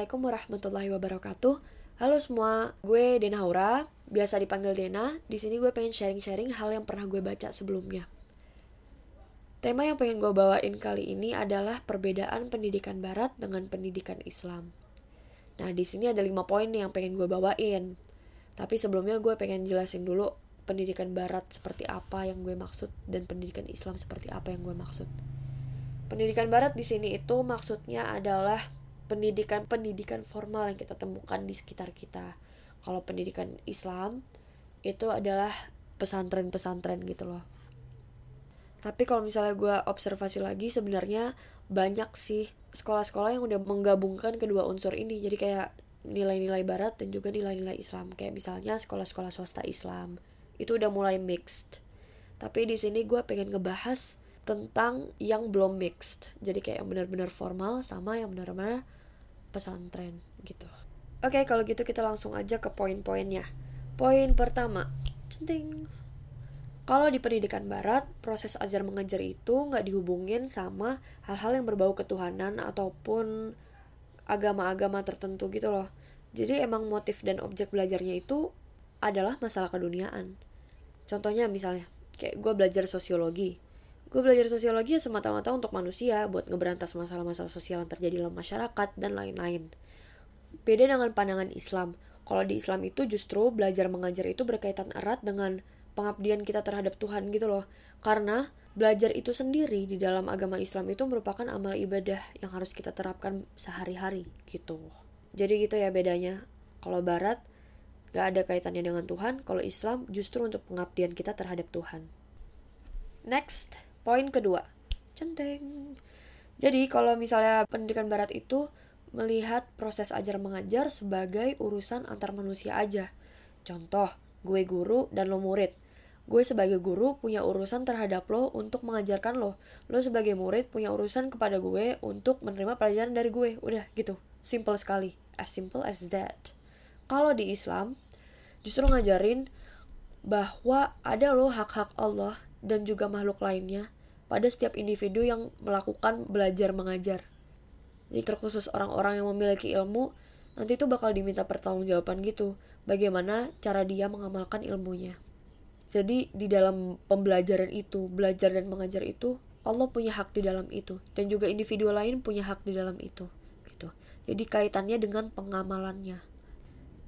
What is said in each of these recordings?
Assalamualaikum warahmatullahi wabarakatuh. Halo semua, gue Dena Haura, biasa dipanggil Dena. Di sini gue pengen sharing-sharing hal yang pernah gue baca sebelumnya. Tema yang pengen gue bawain kali ini adalah perbedaan pendidikan barat dengan pendidikan Islam. Nah, di sini ada lima poin nih yang pengen gue bawain. Tapi sebelumnya gue pengen jelasin dulu pendidikan barat seperti apa yang gue maksud dan pendidikan Islam seperti apa yang gue maksud. Pendidikan barat di sini itu maksudnya adalah pendidikan-pendidikan formal yang kita temukan di sekitar kita. Kalau pendidikan Islam itu adalah pesantren-pesantren gitu loh. Tapi kalau misalnya gue observasi lagi sebenarnya banyak sih sekolah-sekolah yang udah menggabungkan kedua unsur ini. Jadi kayak nilai-nilai barat dan juga nilai-nilai Islam. Kayak misalnya sekolah-sekolah swasta Islam. Itu udah mulai mixed. Tapi di sini gue pengen ngebahas tentang yang belum mixed jadi kayak yang benar-benar formal sama yang benar-benar pesantren gitu oke okay, kalau gitu kita langsung aja ke poin-poinnya poin pertama centing kalau di pendidikan barat, proses ajar mengajar itu nggak dihubungin sama hal-hal yang berbau ketuhanan ataupun agama-agama tertentu gitu loh. Jadi emang motif dan objek belajarnya itu adalah masalah keduniaan. Contohnya misalnya, kayak gue belajar sosiologi gue belajar sosiologi ya semata-mata untuk manusia buat ngeberantas masalah-masalah sosial yang terjadi dalam masyarakat dan lain-lain. Beda dengan pandangan Islam. Kalau di Islam itu justru belajar mengajar itu berkaitan erat dengan pengabdian kita terhadap Tuhan gitu loh. Karena belajar itu sendiri di dalam agama Islam itu merupakan amal ibadah yang harus kita terapkan sehari-hari gitu. Jadi gitu ya bedanya. Kalau Barat gak ada kaitannya dengan Tuhan. Kalau Islam justru untuk pengabdian kita terhadap Tuhan. Next Poin kedua, centeng. Jadi kalau misalnya pendidikan barat itu melihat proses ajar mengajar sebagai urusan antar manusia aja. Contoh, gue guru dan lo murid. Gue sebagai guru punya urusan terhadap lo untuk mengajarkan lo. Lo sebagai murid punya urusan kepada gue untuk menerima pelajaran dari gue. Udah gitu. Simple sekali. As simple as that. Kalau di Islam, justru ngajarin bahwa ada lo hak-hak Allah dan juga makhluk lainnya pada setiap individu yang melakukan belajar mengajar. Jadi terkhusus orang-orang yang memiliki ilmu, nanti itu bakal diminta pertanggungjawaban gitu, bagaimana cara dia mengamalkan ilmunya. Jadi di dalam pembelajaran itu, belajar dan mengajar itu, Allah punya hak di dalam itu dan juga individu lain punya hak di dalam itu gitu. Jadi kaitannya dengan pengamalannya.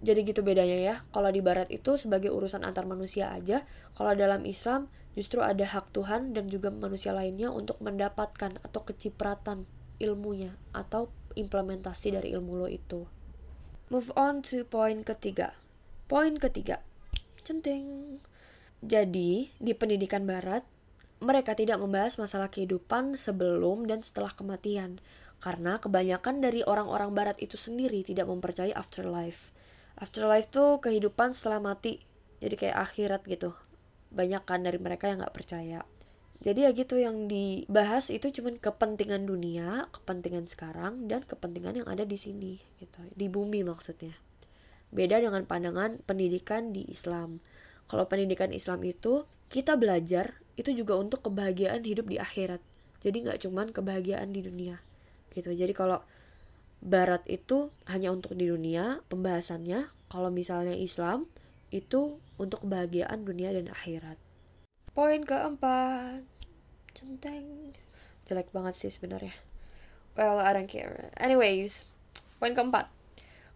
Jadi gitu bedanya ya. Kalau di barat itu sebagai urusan antar manusia aja, kalau dalam Islam justru ada hak Tuhan dan juga manusia lainnya untuk mendapatkan atau kecipratan ilmunya atau implementasi dari ilmu lo itu. Move on to poin ketiga. Poin ketiga. Centing. Jadi, di pendidikan barat, mereka tidak membahas masalah kehidupan sebelum dan setelah kematian. Karena kebanyakan dari orang-orang barat itu sendiri tidak mempercayai afterlife afterlife tuh kehidupan setelah mati. Jadi kayak akhirat gitu. Banyak kan dari mereka yang nggak percaya. Jadi ya gitu yang dibahas itu cuman kepentingan dunia kepentingan sekarang dan kepentingan yang ada di sini gitu. Di bumi maksudnya. Beda dengan pandangan pendidikan di Islam. Kalau pendidikan Islam itu kita belajar itu juga untuk kebahagiaan hidup di akhirat. Jadi nggak cuman kebahagiaan di dunia gitu. Jadi kalau barat itu hanya untuk di dunia pembahasannya kalau misalnya Islam itu untuk kebahagiaan dunia dan akhirat. Poin keempat centeng. Jelek banget sih sebenarnya. Well I don't care. Anyways poin keempat.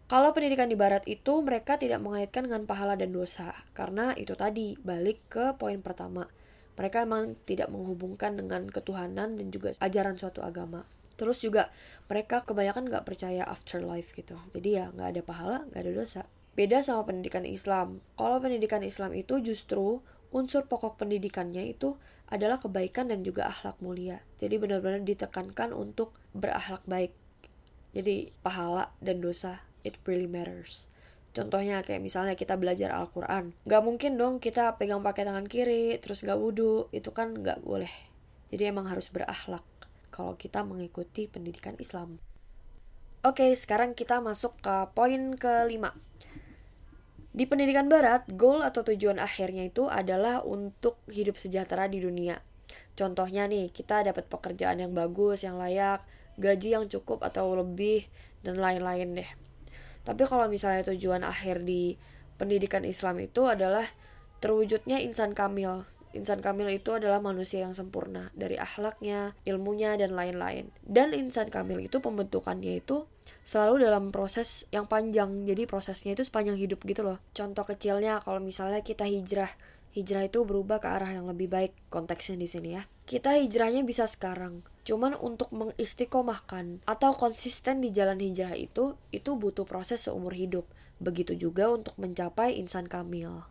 Kalau pendidikan di barat itu mereka tidak mengaitkan dengan pahala dan dosa. Karena itu tadi balik ke poin pertama. Mereka emang tidak menghubungkan dengan ketuhanan dan juga ajaran suatu agama terus juga mereka kebanyakan nggak percaya afterlife gitu. Jadi ya nggak ada pahala nggak ada dosa. Beda sama pendidikan Islam. Kalau pendidikan Islam itu justru unsur pokok pendidikannya itu adalah kebaikan dan juga akhlak mulia. Jadi benar-benar ditekankan untuk berakhlak baik. Jadi pahala dan dosa it really matters. Contohnya kayak misalnya kita belajar Al-Quran. Gak mungkin dong kita pegang pakai tangan kiri, terus gak wudhu. Itu kan gak boleh. Jadi emang harus berakhlak kalau kita mengikuti pendidikan Islam. Oke, sekarang kita masuk ke poin kelima. Di pendidikan barat, goal atau tujuan akhirnya itu adalah untuk hidup sejahtera di dunia. Contohnya nih, kita dapat pekerjaan yang bagus, yang layak, gaji yang cukup atau lebih dan lain-lain deh tapi kalau misalnya tujuan akhir di pendidikan Islam itu adalah terwujudnya insan kamil Insan kamil itu adalah manusia yang sempurna dari akhlaknya, ilmunya, dan lain-lain. Dan insan kamil itu pembentukannya itu selalu dalam proses yang panjang. Jadi prosesnya itu sepanjang hidup gitu loh. Contoh kecilnya kalau misalnya kita hijrah, hijrah itu berubah ke arah yang lebih baik konteksnya di sini ya. Kita hijrahnya bisa sekarang. Cuman untuk mengistiqomahkan atau konsisten di jalan hijrah itu, itu butuh proses seumur hidup. Begitu juga untuk mencapai insan kamil.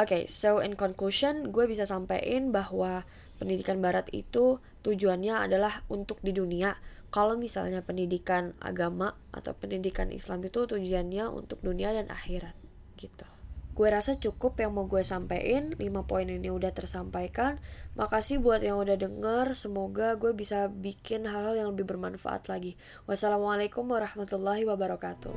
Oke, okay, so in conclusion, gue bisa sampaikan bahwa pendidikan barat itu tujuannya adalah untuk di dunia. Kalau misalnya pendidikan agama atau pendidikan Islam itu tujuannya untuk dunia dan akhirat gitu. Gue rasa cukup yang mau gue sampaikan, 5 poin ini udah tersampaikan. Makasih buat yang udah denger, semoga gue bisa bikin hal-hal yang lebih bermanfaat lagi. Wassalamualaikum warahmatullahi wabarakatuh.